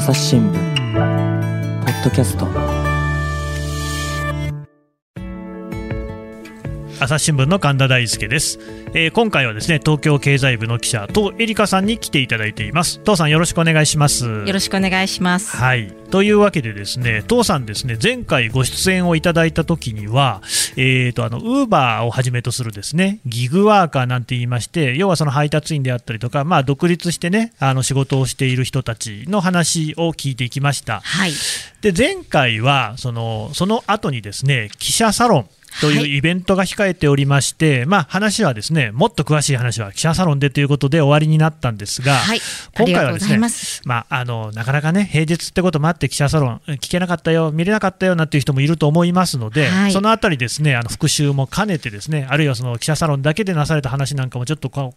朝日新聞ポッドキャスト。朝日新聞の神田大輔です、えー今回はですね東京経済部の記者東恵梨香さんに来ていただいています。東さんよろしくお願いします。よろしくお願いします。はい。というわけでですね東さんですね前回ご出演をいただいた時にはえーとあのウーバーをはじめとするですねギグワーカーなんて言いまして要はその配達員であったりとかまあ独立してねあの仕事をしている人たちの話を聞いていきました。はい。で前回はそのその後にですね記者サロンというはい。イベントが控えておりまして、まあ、話はですねもっと詳しい話は記者サロンでということで終わりになったんですが、はい。あ今回はですねます。まあ、あのなかなかね平日ってこともあって記者サロン聞けなかったよ見れなかったよなんていう人もいると思いますので、はい。そのあたりですねあの復習も兼ねてですねあるいはその記者サロンだけでなされた話なんかもちょっと考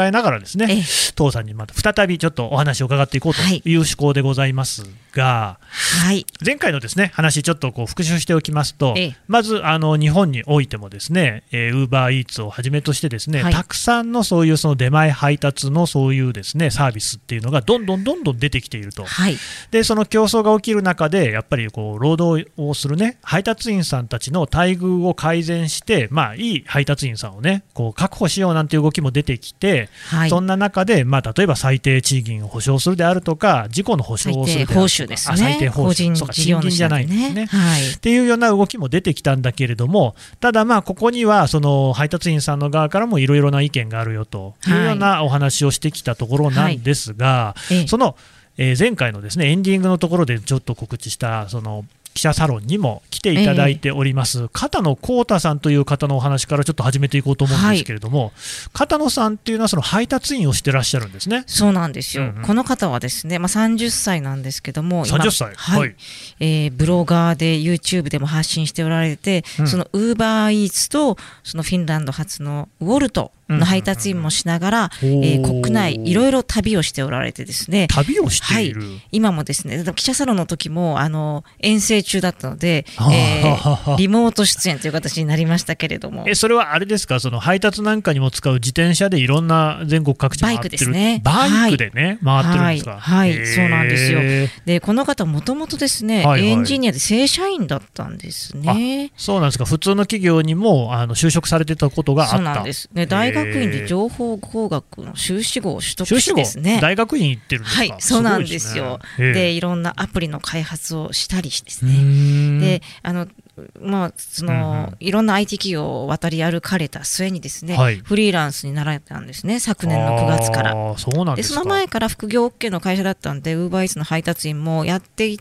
えながらですねええ。父さんにまた再びちょっとお話を伺っていこうとい。う趣向でございますが、はい。前回のですね話、ちょっとこう復習しておきますと、ええまずあの日本においてもですね、えー、Uber Eats をはじめとしてですね、はいたくさんのそういうその出前配達のそういうですねサービスっていうのがどんどんどんどん出てきていると。はい。でその競争が起きる中でやっぱりこう労働をするね配達員さんたちの待遇を改善してまあいい配達員さんをねこう確保しようなんていう動きも出てきて、はい。そんな中で、まあ、例えば最低賃金を保障するであるとか、事故の保障をするであるとか、最低報酬ですね。あ最低報酬法人そうか賃金じゃないんですね。はい。っていうような動きも出てきたんだけれども、ただ、まあここにはその配達員さんの側からもいろいろな意見があるよというようなお話をしてきたところなんですが、ええその、えー前回のですねエンディングのところでちょっと告知したその記者サロンにも来ていただいております、片野幸太さんという方のお話からちょっと始めていこうと思うんですけれども、片野さんっていうのはその配達員をしてらっしゃるんですね。そうなんですよ、うんうん。この方はですね、まあ、30歳なんですけども、今30歳はい。はい。えーブロガーで YouTube でも発信しておられて、うん。その UberEats とそのフィンランド初のウォルトの配達員もしながら、えー国内いろいろ旅をしておられてですね、旅をしている、今もですね、記者サロンの時もあの遠征中だったので、はあえーリモート出演という形になりましたけれども。え、それはあれですか、その配達なんかにも使う自転車でいろんな全国各地回ってるバイクですね。バイクでね、回ってるんですか？はい。はい。そうなんですよ。でこの方もともとですね、はいはい。エンジニアで正社員だったんですね。そうなんですか、普通の企業にもあの就職されてたことがあった。そうなんです。ね、大学院で情報工学の修士号を取得してですね。大学院行ってるんですか？はい、そうなんですよ。でねいろんなアプリの開発をしたりしてですへね。ーで、あの、まあ、その、いろんな IT 企業を渡り歩かれた末にですね、はいフリーランスになられたんですね、昨年の9月から。そうなんでですか。その前から副業 OK の会社だったんで、ウーバーイーツの配達員もやってい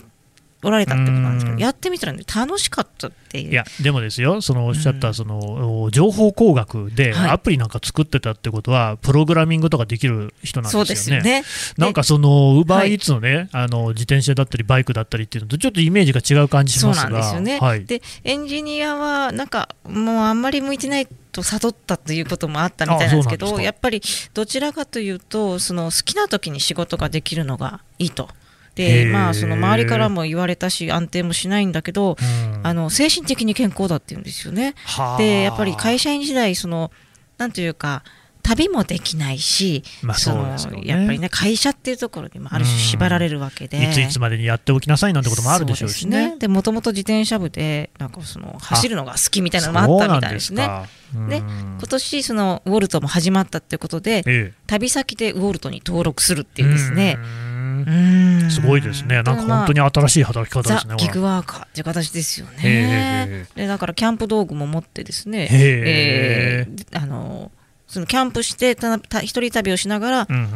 おられたってことなんですけど、うんやってみたら、ね、楽しかったっていう。いやでもですよ、そのおっしゃったうんその、お情報工学ではいアプリなんか作ってたってことは、プログラミングとかできる人なんそうでよね。ですすよね。なんかそのウーバはいーイーツのね、あの自転車だったりバイクだったりっていうのとちょっとイメージが違う感じしますが、そうなんですよねはい、でエンジニアはなんかもうあんまり向いてないと悟ったということもあったみたいなんですけどやっぱりどちらかというとその好きな時に仕事ができるのがいいと。でまあその周りからも言われたし安定もしないんだけど、うん。あの精神的に健康だって言うんですよね。はあ。でやっぱり会社員時代そのなんというか旅もできないし、まあそのやっぱりね会社っていうところにもある種縛られるわけで、いついつまでにやっておきなさいなんてこともあるでしょうしね。でもともと自転車部でなんかその走るのが好きみたいなのもあったみたいですね。で今年そのウォルトも始まったってことでえ。旅先でウォルトに登録するっていうですね。うんうーんすごいですね。なんか本当に新しい働き方ですね。ザ・ギグワーカーっていう形ですよへね。でだからキャンプ道具も持ってですね、へえーあのそのキャンプしてたた一人旅をしながら、うんうん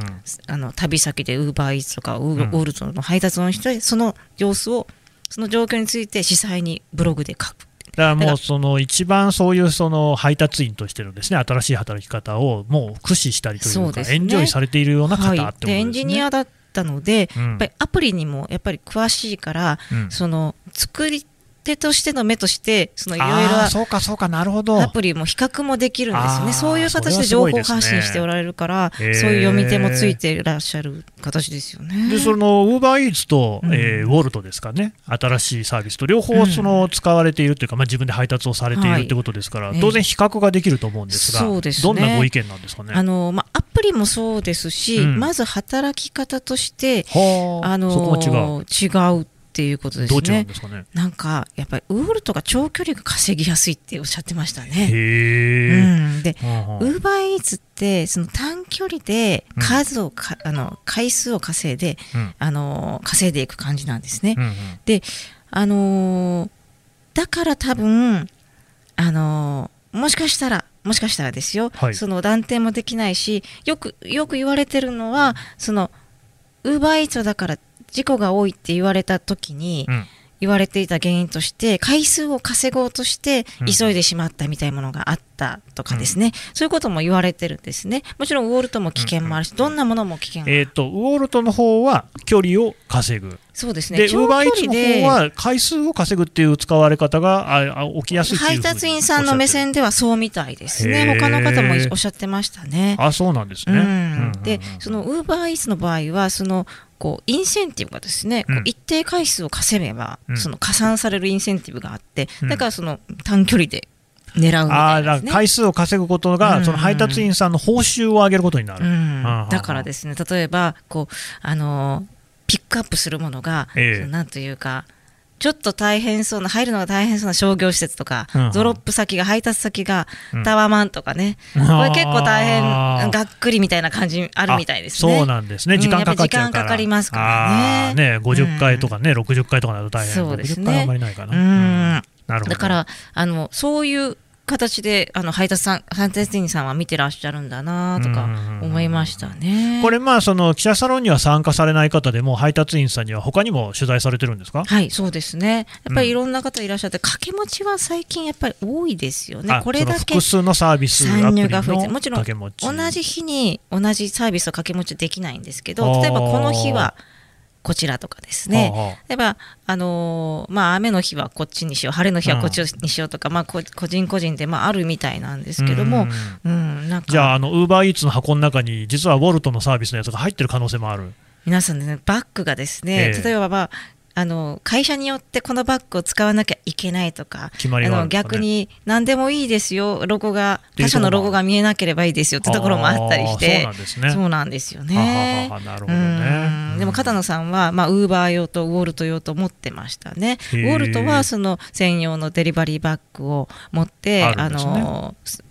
あの旅先でウーバーイーツとかウー,、うんウォルトの配達をしてその様子をその状況について実際にブログで書く。だからもうその一番そういうその配達員としてのですね新しい働き方をもう駆使したりというかエンジョイされているような方ってことですね。でエンジニアだったので、うん。やっぱりアプリにもやっぱり詳しいから、うん。その作り手としての目としてそのいろいろそうかそうかなるほど。アプリも比較もできるんですよね。そういう形です情報発信しておられるから、そういう読み手もついていらっしゃる形ですよね。でそのウーバーイーツと、うん。えーウォルトですかね、新しいサービス。と両方その使われているというか、まあ、自分で配達をされていはい。るということですから、ええ。当然、比較ができると思うんですが、そうですね。どんなご意見なんですかね？あのまあ、アプリもそうですし、うん。まず働き方として、はああの違う、違うっていうことですどう違うんね。ですかね。なんかやっぱりウールとか長距離が稼ぎやすいっておっしゃってましたね。へうえ、ん、でウーバーイーツってその短距離で数をか、あの回数を稼いでうんあの稼いでいく感じなんですね。うんうんあのーだから多分あのーもしかしたらもしかしたらですよ、はいその断定もできないしよくよく言われてるのはそのウーバーイーツだから事故が多いって言われた時に、うん。言われていた原因として回数を稼ごうとしてうん。急いでしまったみたいなものがあったとかですね、そういうことも言われてるんですね。もちろんウォールトも危険もあるし、どんなものも危険が。ある、えー、とウォールトの方は距離を稼ぐ、そうですね。でウーバーイーツの方は回数を稼ぐっていう使われ方がああ起きやすい配達員さんの目線ではそうみたいですへね。ー。他の方もおっしゃってましたね。あそうなんですね。うんうんうんうん。で、そのウーバーイーツの場合は、そのこうインセンティブがですね、こううん一定回数を稼げば、うんその加算されるインセンティブがあって、うんだからその短距離で狙うみあたいなですね。あだから回数を稼ぐことが、うんその配達員さんの報酬を上げることになる。だからですね、例えばこうあのーピックアップするものが、えなんというか。ちょっと大変そうな、入るのが大変そうな商業施設とか、うんうん。ドロップ先が、配達先がうん。タワーマンとかね、これ結構大変、がっくりみたいな感じあるみたいですね。あそうなんですね、うん。時間かかっちゃうか時間かかりますからね。ね50回とかね、60回とかなると大変。そうですね。60回はあんまりないかな。うん。なるほど。だからあのそういう形であの配達さん配達員さんは見てらっしゃるんだなとか思いましたね。これ、まあ、その記者サロンには参加されない方でも、配達員さんには他にも取材されてるんですか？はい、そうですね。やっぱりいろんな方いらっしゃって、掛け持ちは最近やっぱり多いですよねあ。これだけ複数のサービス参入が増えて、もちろん同じ日に同じサービスを掛け持ちできないんですけあど、ー例えばこの日はこちらとかですね。はあはあ。例えば、あのーまあ、雨の日はこっちにしよう、晴れの日はこっちにしようとか、まあ、こ個人個人で、まあ、あるみたいなんですけども、うん、なんか、じゃあ、あのウーバーイーツの箱の中に、実はウォルトのサービスのやつが入ってる可能性もある。皆さんね、バッグがですね、ええ。例えば、まあ、あの会社によってこのバッグを使わなきゃいけないとか、あの逆に何でもいいですよ、ロゴが、他社のロゴが見えなければいいですよってところもあったりして。なん、ですね。そうなんですよね。ははなるほどうん。ね。でも片野さんは、まあ、ウーバー用とウォルト用と持ってましたね。ウォルトはその専用のデリバリーバッグを持って、あのそ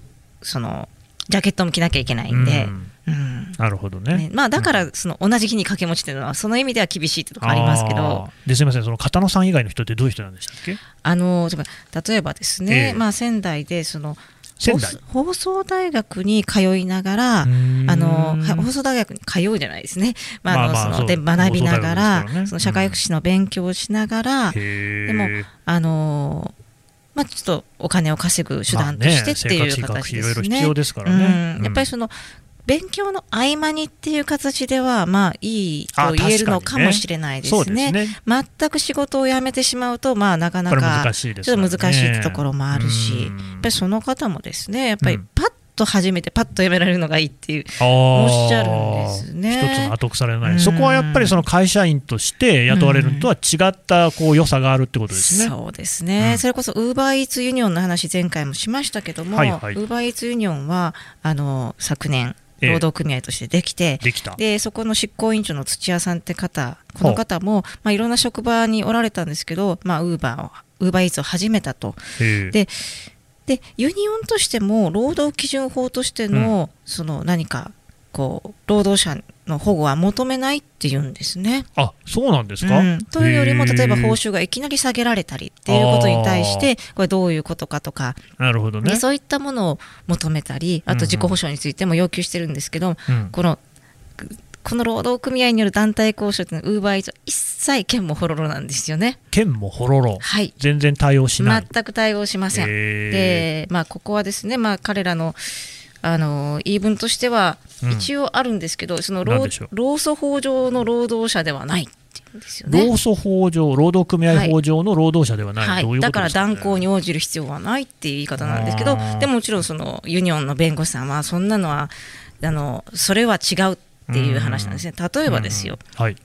そのジャケットも着なきゃいけないんで、うんうん。なるほどね。ね。まあ、だからその同じ日に掛け持ちっていうのはその意味では厳しいってところありますけど。あー。ですみません、その片野さん以外の人ってどういう人なんでしたっけあの例えばですね、ええまあ、仙台でその放放送大学に通いながら、うーん。あのは放送大学に通うじゃないですね、まああのまあまあそので学びながらね。その社会福祉の勉強をしながら、へーでもあのまあ、ちょっとお金を稼ぐ手段としてっていう形ですね。生活費いろいろ必要ですからね。うん。やっぱりその勉強の合間にっていう形ではまあいいと言えるのかもしれないですね。ですね。全く仕事を辞めてしまうとまあなかなか難しいですちょっと難しいところもあるし、うん。やっぱりその方もですねやっぱりうん。パッと始めてパッとやめられるのがいいっていう、おっしゃるんですね。一つの後腐れない、うん。そこはやっぱりその会社員として雇われるのとは違ったこう良さがあるってことですね。そうですね、うん。それこそ Uber Eats Union の話前回もしましたけども、 Uber Eats Union はあの昨年ええ労働組合としてできて、できた。でそこの執行委員長の土屋さんって方この方も、まあ、いろんな職場におられたんですけど、まあ、 Uber を Uber Eats を始めたと。ででユニオンとしても労働基準法としての,、その何かこう労働者の保護は求めないって言うんですね。あそうなんですか、うんというよりも例えば報酬がいきなり下げられたりっていうことに対してこれどういうことかとか、なるほどねで。そういったものを求めたりあと自己保障についても要求してるんですけど、うんこのこの労働組合による団体交渉ってウーバーイーツは一切剣もほろろなんですよね。県もほろろ、はい全然対応しない。全く対応しません。で、まあ、ここはですね、まあ、彼らのあの言い分としてはうん。一応あるんですけど、その労なんでしょう？労組法上の労働者ではないっっていうんですよね。労組法上、労働組合法上の労働者ではない、だから断行に応じる必要はないっていう言い方なんですけどでももちろんそのユニオンの弁護士さんは、そんなのは、あのそれは違うっていう話なんですね。例えばですよ、うんはい、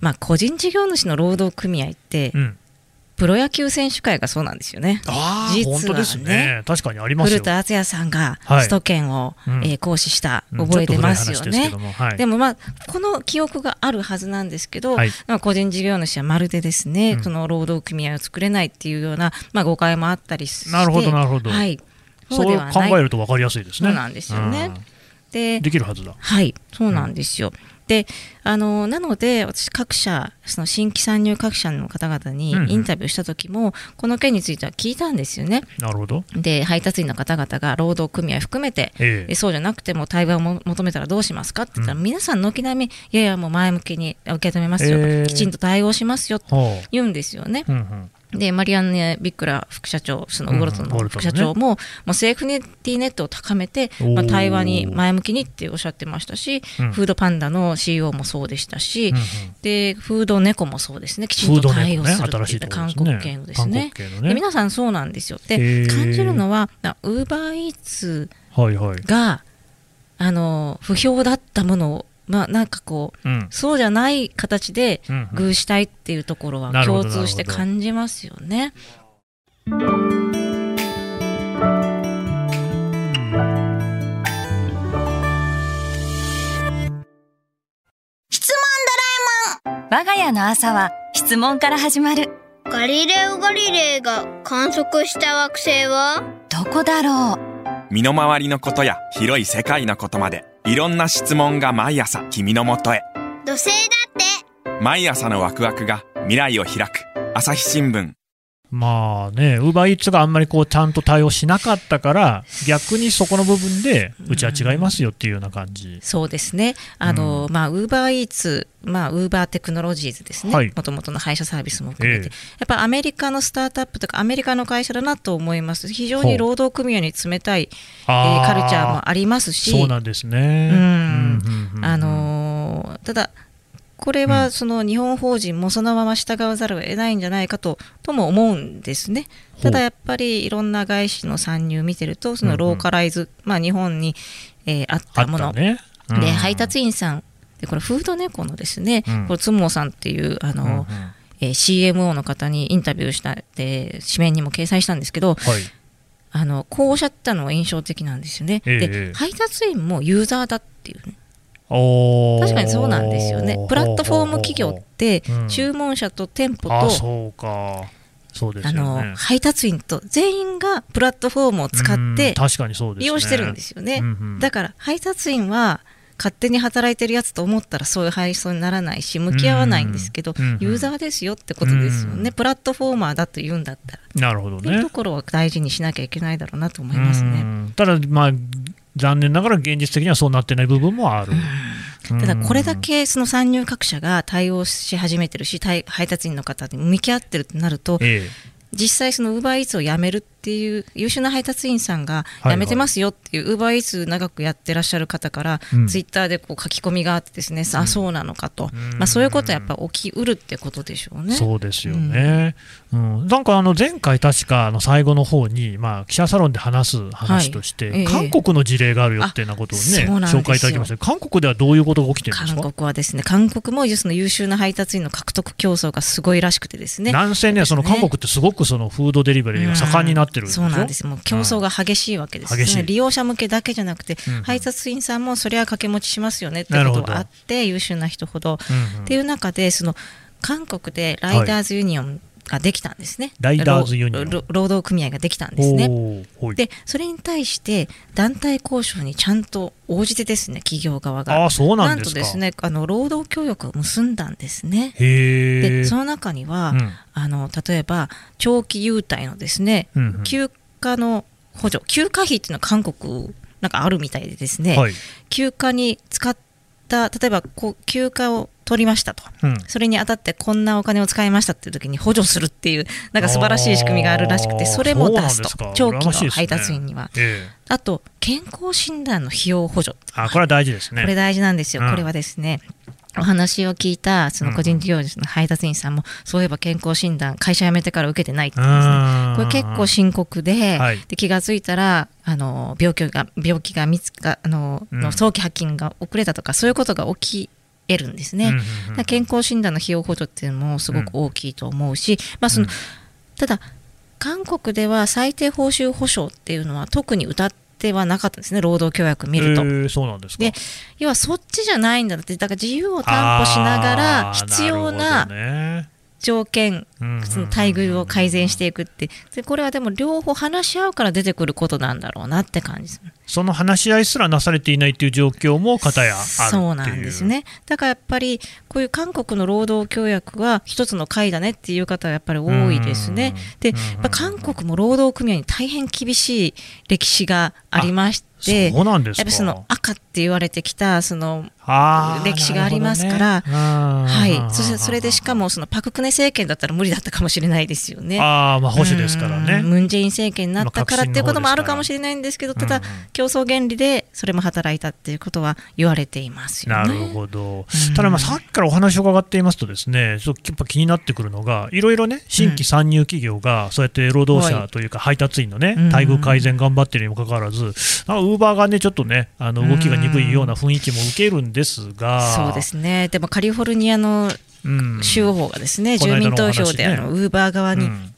まあ、個人事業主の労働組合って、うん、プロ野球選手会がそうなんですよね。実はね本当ですね、確かにありますよ。古。田敦也さんがはい。首都圏を、うん。えー行使した、うん。覚えてますよね。けども。はい、でもまあこの記憶があるはずなんですけど、はい。まあ、個人事業主はまるでですね、うん。その労働組合を作れないっていうような、まあ、誤解もあったりしてなるほどなるほど。はい、そうでは考えると分かりやすいですね。そうなんですよね。でうん。できるはずだ。はい。そうなん。ですよ、であのなので私各社その新規参入各社の方々にうんうんインタビューした時も、この件については聞いたんですよねなるほど。で配達員の方々が労働組合含めてええそうじゃなくても対話をも求めたらどうしますかって言ったら、うん皆さん軒並みいやいやもう前向きに受け止めますよ、えーきちんと対応しますよとほ言うんですよねう。。うんうん。でマリアンネ・ビックラ副社長そのうんウォルトンの副社長も,、もうセーフティーネットを高めて、まあ、対話に前向きにっておっしゃってましたし、うんフードパンダの CEO もそうでしたし、うんうんでフード猫もそうですねきちんと対応するっていいう韓。国系のですね。ね。で皆さんそうなんですよ。へでー感じるのはウーバーイーツはいはい。があの不評だったものを、まあ、なんかこううん。そうじゃない形でうんうん。偶したいっていうところは共通して感じますよね。我が家の朝は質問から始まる。ガリレオ・ガリレイが観測した惑星は？どこだろう？身の回りのことや広い世界のことまでいろんな質問が毎朝君のもとへ。土星だって。毎朝のワクワクが未来を開く。朝日新聞まあね、ウーバーイーツがあんまりこうちゃんと対応しなかったから、逆にそこの部分で、うちは違いますよっていうような感じ。そうですね。あの、うまあ、ウーバーイーツ、まあ、ウーバーテクノロジーズですね。はいもともとの配車サービスも含めて。えやっぱアメリカのスタートアップとか、アメリカの会社だなと思います。非常に労働組合に冷たい、えあーカルチャーもありますし、そうなんですね。うんうんうんうんあのーただ、これはその日本法人もそのまま従わざるを得ないんじゃないかととも思うんですね。ただやっぱりいろんな外資の参入を見てると、そのローカライズ、まあ、日本に、えーあっあたもの、で配達員さん。でこれフードネコのですね、うん。これつもさんっていうあの、うんうん。えー CMO の方にインタビューしたで紙面にも掲載したんですけどはい。あのこうおっしゃったのが印象的なんですよね。ええ。で配達員もユーザーだっていうね確かにそうなんですよね。プラットフォーム企業ってうん注文者と店舗あ、とそうか。そうですあよのね。配達員と全員がプラットフォームを使って利用してるんですよね。うんうんだから配達員は勝手に働いてるやつと思ったらそういう配送にならないし向き合わないんですけど、うんうんユーザーですよってことですよね、うんプラットフォーマーだと言うんだったら、なるほどねっていうと。ころは大事にしなきゃいけないだろうなと思いますうね。んただ、まあ、残念ながら現実的にはそうなってない部分もある。ただこれだけその参入各社が対応し始めてるし対配達員の方に向き合ってるとなるとうん、え。実際そのウーバーイーツをやめるっていう優秀な配達員さんがはいやめてますよっていうウーバーイーツ長くやってらっしゃる方からうん。ツイッターでこう書き込みがあってですね、あそうなのかと、うん。まあ、そういうことはやっぱ起きうるってことでしょうえね。そうですよね。うん。なんかあの前回、確かあの最後の方に、まあ、記者サロンで話す話として、はい。ええ。韓国の事例があるよっていうようなことをね、紹介いただきました。韓国ではどういうことが起きてるんです韓か国はですね、韓国もその優秀な配達員の獲得競争がすごいらしくてですね。なんせね、その韓国ってすごくそのフードデリバリーが盛んになってるんでしょ、そうなんです。もう競争が激しいわけです、激しい。利用者向けだけじゃなくて、うんうん。配達員さんもそれは掛け持ちしますよねってことがあって優秀な人ほど、うんうん。っていう中でその韓国でライダーズユニオンができたんですね、ライダーズユニオン。労労働組合ができたんですね。でそれに対して団体交渉にちゃんと応じてですね企業側が。ああ、そうなんですか。とですねあの労働協約を結んだんですね。でその中には、うん。あの例えば長期優待のですね、うんうん。休暇の補助休暇費っていうのは韓国なんかあるみたいでですね、はい。休暇に使った例えばこう休暇を取りましたと。うん。それにあたってこんなお金を使いましたっていう時に補助するっていうなんか素晴らしい仕組みがあるらしくてそれも出すと長期の配達員には、ええ。あと健康診断の費用補助。あ、これは大事ですね。これ大事なんですよ、うん。これはですねお話を聞いたその個人事業主の配達員さんも、そういえば健康診断会社辞めてから受けてないって言うんですね。これ結構深刻で,、はい。で気がついたらあの病気が病気が見つかあの、うん。の早期発見が遅れたとかそういうことが起き得るんですね。うんうん健康診断の費用補助っていうのもすごく大きいと思うし、まあそのうん。ただ韓国では最低報酬保障っていうのは特に歌ってはなかったんですね労働協約見ると。えーそうなんですか。で要はそっちじゃないんだってだから自由を担保しながら必要るな条件その待遇を改善していくって。でこれはでも両方話し合うから出てくることなんだろうなって感じです。その話し合いすらなされていないという状況も片やあるっていう。そうなんですね。だからやっぱりこういう韓国の労働協約は一つの会だねっていう方はやっぱり多いですね。でうん。やっぱ韓国も労働組合に大変厳しい歴史がありましてそうなんですか。やっぱりその赤って言われてきたその歴史がありますからね。はい。そしてそれでしかもそのパク・クネ政権だったら無理だったかもしれないですよね。ああまあ保守ですからね。うん。ムン・ジェイン政権になったからっていうこともあるかもししれないんですけど、ただ、競争原理でそれも働いたっていうことは言われていますよなね。るほど、うんただ、まあさっきからお話を伺っていますと、ですねちょっとやっぱ気になってくるのが、いろいろね、新規参入企業が、そうやって労働者というか、配達員のね、うん待遇改善頑張ってるにもかかわらず、ウーバーがね、ちょっとね、あの動きが鈍いような雰囲気も受けるんですが、そうですね。でもカリフォルニアのうん州法がですね、住民投票であのウーバー側に、うん。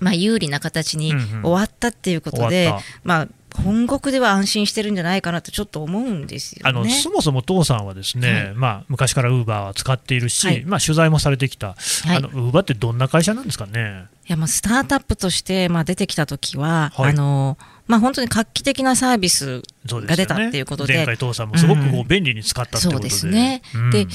まあ、有利な形にうんうん。終わったっていうことで、まあ、本国では安心してるんじゃないかなとちょっと思うんですよね。あのそもそも父さんはですね、はい。まあ、昔からウーバーは使っているし、はい。まあ、取材もされてきた、はい。あのウーバーってどんな会社なんですかね？いやまあスタートアップとしてまあ出てきた時は、はい。あのまあ、本当に画期的なサービスが出たっていうことで前回父さんもすごくこううん。便利に使ったってことで、そうですね。うん。で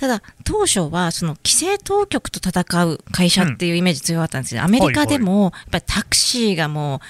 ただ当初はその規制当局と戦う会社っていうイメージ強かったんですよ、アメリカでもやっぱりタクシーがもう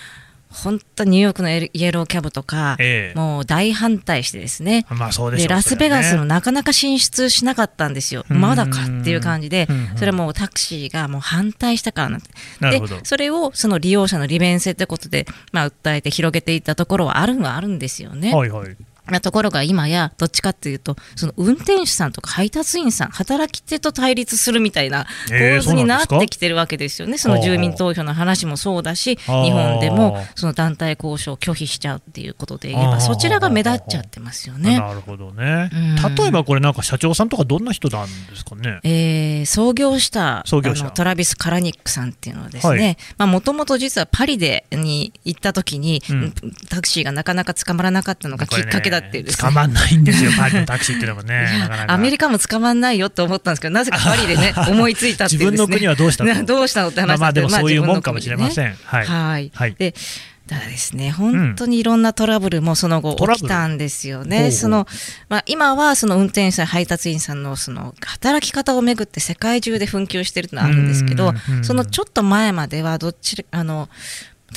本当ニューヨークのイエローキャブとか、ええ。もう大反対してですね。まあそうでしょうでラスベガスもねなかなか進出しなかったんですよ、うん。まだかっていう感じでうんうん、それはもうタクシーがもう反対したからなんて、でそれをその利用者の利便性ってことで、まあ、訴えて広げていったところはあるのはあるんですよね。はいはい。まあところが今やどっちかっていうとその運転手さんとか配達員さん働き手と対立するみたいなえー構図になってきてるわけですよね、その住民投票の話もそうだし日本でもその団体交渉を拒否しちゃうっていうことで言えばそちらが目立っちゃってますよね。なるほどね。うん。例えばこれなんか社長さんとかどんな人なんですかね？えー創業した創業者。トラビス・カラニックさんっていうのはですねもともと実はパリでに行った時に、うん。タクシーがなかなか捕まらなかったのがきっかけだっていうですね捕まんないんですよ、パリのタクシーっていうのもね。アメリカも捕まんないよって思ったんですけどなぜか パリでね思いついたっていうです、ね、自分の国はどうしたとな どうしたのって話まあまあでもそういうもんかもしれません。はい。はい、はい。でただですね本当にいろんなトラブルもその後起きたんですよね。ほうそのまあ、今はその運転手さん配達員さんのその働き方をめぐって世界中で紛糾してるのはあるんですけどうんそのちょっと前まではどっちあの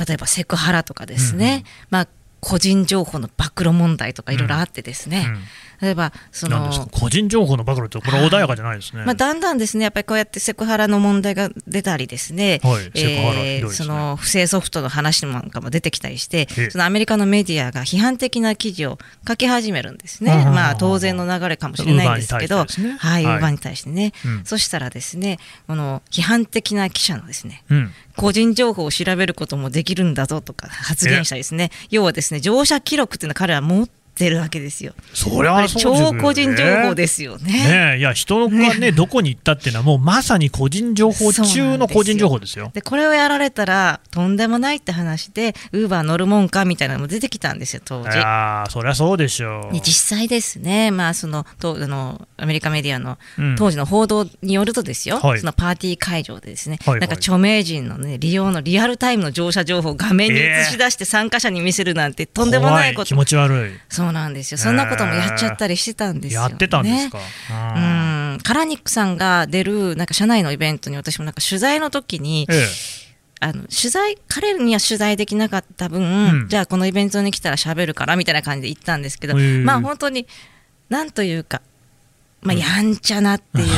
例えばセクハラとかですね、まあ、個人情報の暴露問題とかいろいろあってですね、うん例えばその個人情報の暴露ってこれは穏やかじゃないですね。まあ、だんだんですね、やっぱりこうやってセクハラの問題が出たりですね、えその不正ソフトの話なんかも出てきたりしてええ、そのアメリカのメディアが批判的な記事を書き始めるんですね。まあ当然の流れかもしれないんですけど、ウーバーに対してね。はい、ウはい。ーバーに対してね。うん。そしたらですね、この批判的な記者のですね、うん。個人情報を調べることもできるんだぞとか発言したりですね、要はですね、乗車記録っていうのは彼は持ってるわけですよ。そりやっぱりゃそうですよ超個人情報ですよね。ねえいや人がねどこに行ったっていうのはもうまさに個人情報中の個人情報ですよ。でこれをやられたらとんでもないって話でウーバー乗るもんかみたいなのも出てきたんですよ当い時。やーそりゃそうでしょう。で実際ですね、まあ、そのとあのアメリカメディアのうん当時の報道によるとですよ、はいそのパーティー会場でですね、はいはいなんか著名人の、ね、利用のリアルタイムの乗車情報を画面に映し出して参加者に見せるなんてとんでもないこと、怖気持ち悪い。そうなんですよそんなこともやっちゃったりしてたんですよ、ね。やってたんですか？ううんんカラニックさんが出るなんか社内のイベントに私もなんか取材の時にええあの取材彼には取材できなかった分、うんじゃあこのイベントに来たら喋るからみたいな感じで行ったんですけど、まあ本当になんというか、まあ、やんちゃなっていうか、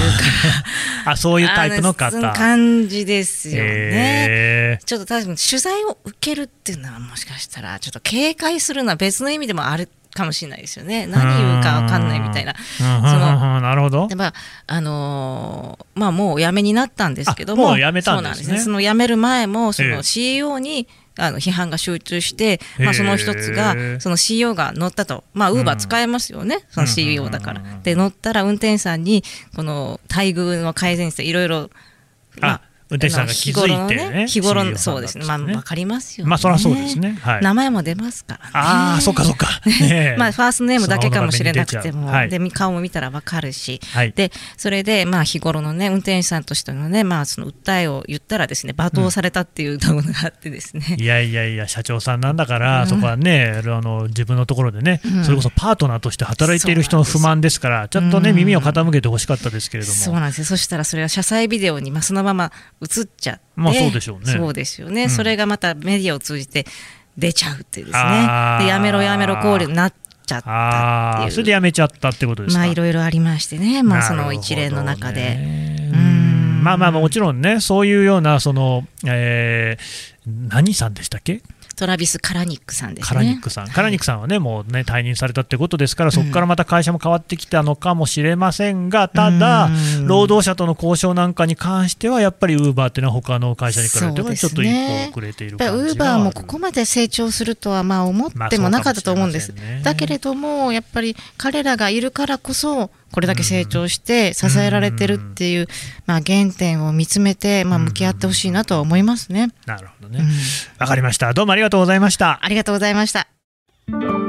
あそういうタイプのあ方。感じですよね。えちょっと多分取材を受けるっていうのはもしかしたらちょっと警戒するのは別の意味でもあるかもしれないですよね。何言うか分かんないみたいな。うん。うん。うん。うん。なるほど。で。まああのーまあ、もうお辞めになったんですけどもあもう辞めたんですね。そうなんその辞める前もそええ。の CEO に、あの批判が集中して、まあ、その一つがその CEO が乗ったと、まあ、ウーバー使えますよね、その CEO だから。で乗ったら運転手さんにこの待遇の改善していろいろ、まあ運転手さんが気づいてね日頃の CEO ね日頃のそうですね、まあ、さんだったんですね。わかりますよね。まあそりゃそうですね。はい。名前も出ますからね。ああ、そっかそっか。まあ、ファーストネームだけかもしれなくても、で顔も見たらわかるし、はい。でそれで、まあ、日頃のね運転手さんとしてのね、まあ、その訴えを言ったらですね罵倒されたっていうのがあってですね、いやいやいや、社長さんなんだから、そこはね、あの自分のところでね、うん。それこそパートナーとして働いている人の不満ですから、ちょっとね、うん。耳を傾けてほしかったですけれども、そうなんですよ。そしたらそれは車載ビデオに、まあ、そのまま映っちゃって、まあそうでしょうね。そうですよね、うん。それがまたメディアを通じて出ちゃうっていうですね。でやめろやめろ考慮になっちゃったっていう。それでやめちゃったってことですか？まあいろいろありましてね、まあ、その一連の中で。ねうーん。まあまあ、もちろんね、そういうような、その、えー何さんでしたっけ？トラビス・カラニックさんですね。カラニックさん、カラニックさんはね、もうね、退任されたってことですから、そこからまた会社も変わってきたのかもしれませんが、ただう、ん労働者との交渉なんかに関しては、やっぱりウーバーっていうのは、他の会社に比べても、ちょっと一歩遅れている感ウーバーもここまで成長するとはまあ思ってもなかったと思うんです。まあね。だけれども、やっぱり彼らがいるからこそ、これだけ成長して支えられてるっていう、まあ、原点を見つめて、まあ、向き合ってほしいなとは思いますね。なるほどねうん。わかりました。どうもありがとうございました。ありがとうございました。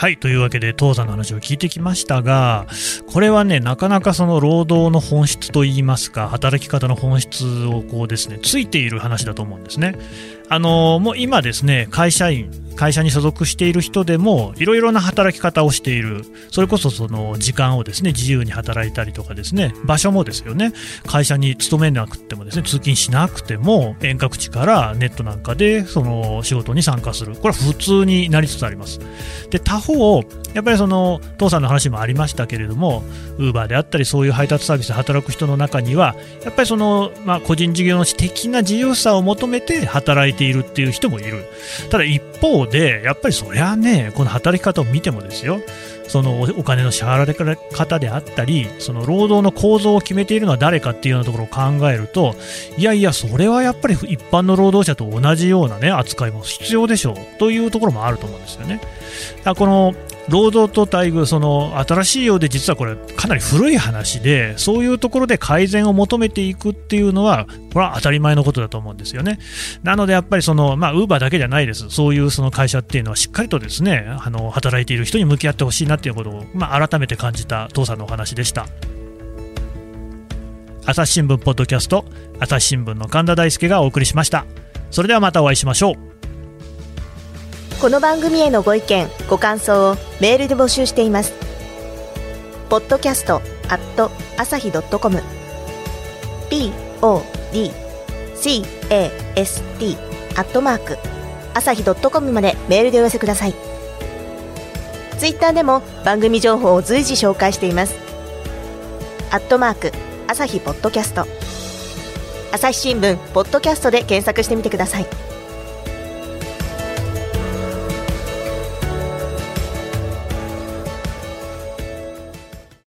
はいというわけで当座の話を聞いてきましたがこれはねなかなかその労働の本質といいますか働き方の本質をこうですねついている話だと思うんですね。あのもう今ですね会社員会社に所属している人でもいろいろな働き方をしている。それこそその時間をですね自由に働いたりとかですね場所もですよね会社に勤めなくてもですね通勤しなくても遠隔地からネットなんかでその仕事に参加する。これは普通になりつつあります。で他方やっぱりその父さんの話もありましたけれどもウーバーであったりそういう配達サービスで働く人の中にはやっぱりその、まあ、個人事業主的な自由さを求めて働いているっていう人もいる。ただ一方でやっぱりそりゃねこの働き方を見てもですよ。そのお金の支払われ方であったりその労働の構造を決めているのは誰かっていうようなところを考えるといやいやそれはやっぱり一般の労働者と同じようなね扱いも必要でしょうというところもあると思うんですよね。だからこの労働と待遇、その新しいようで実はこれかなり古い話でそういうところで改善を求めていくっていうのはこれは当たり前のことだと思うんですよね。なのでやっぱりそのまあウーバーだけじゃないです。そういうその会社っていうのはしっかりとですねあの働いている人に向き合ってほしいなっていうことをまあ改めて感じた父さんのお話でした。朝日新聞ポッドキャスト朝日新聞の神田大輔がお送りしました。それではまたお会いしましょう。この番組へのご意見ご感想をメールで募集しています。ポッドキャストアット朝日ドットコム。podcast アットマーク朝日ドットコムまでメールでお寄せください。ツイッターでも番組情報を随時紹介しています。アットマーク朝日ポッドキャスト。朝日新聞ポッドキャストで検索してみてください。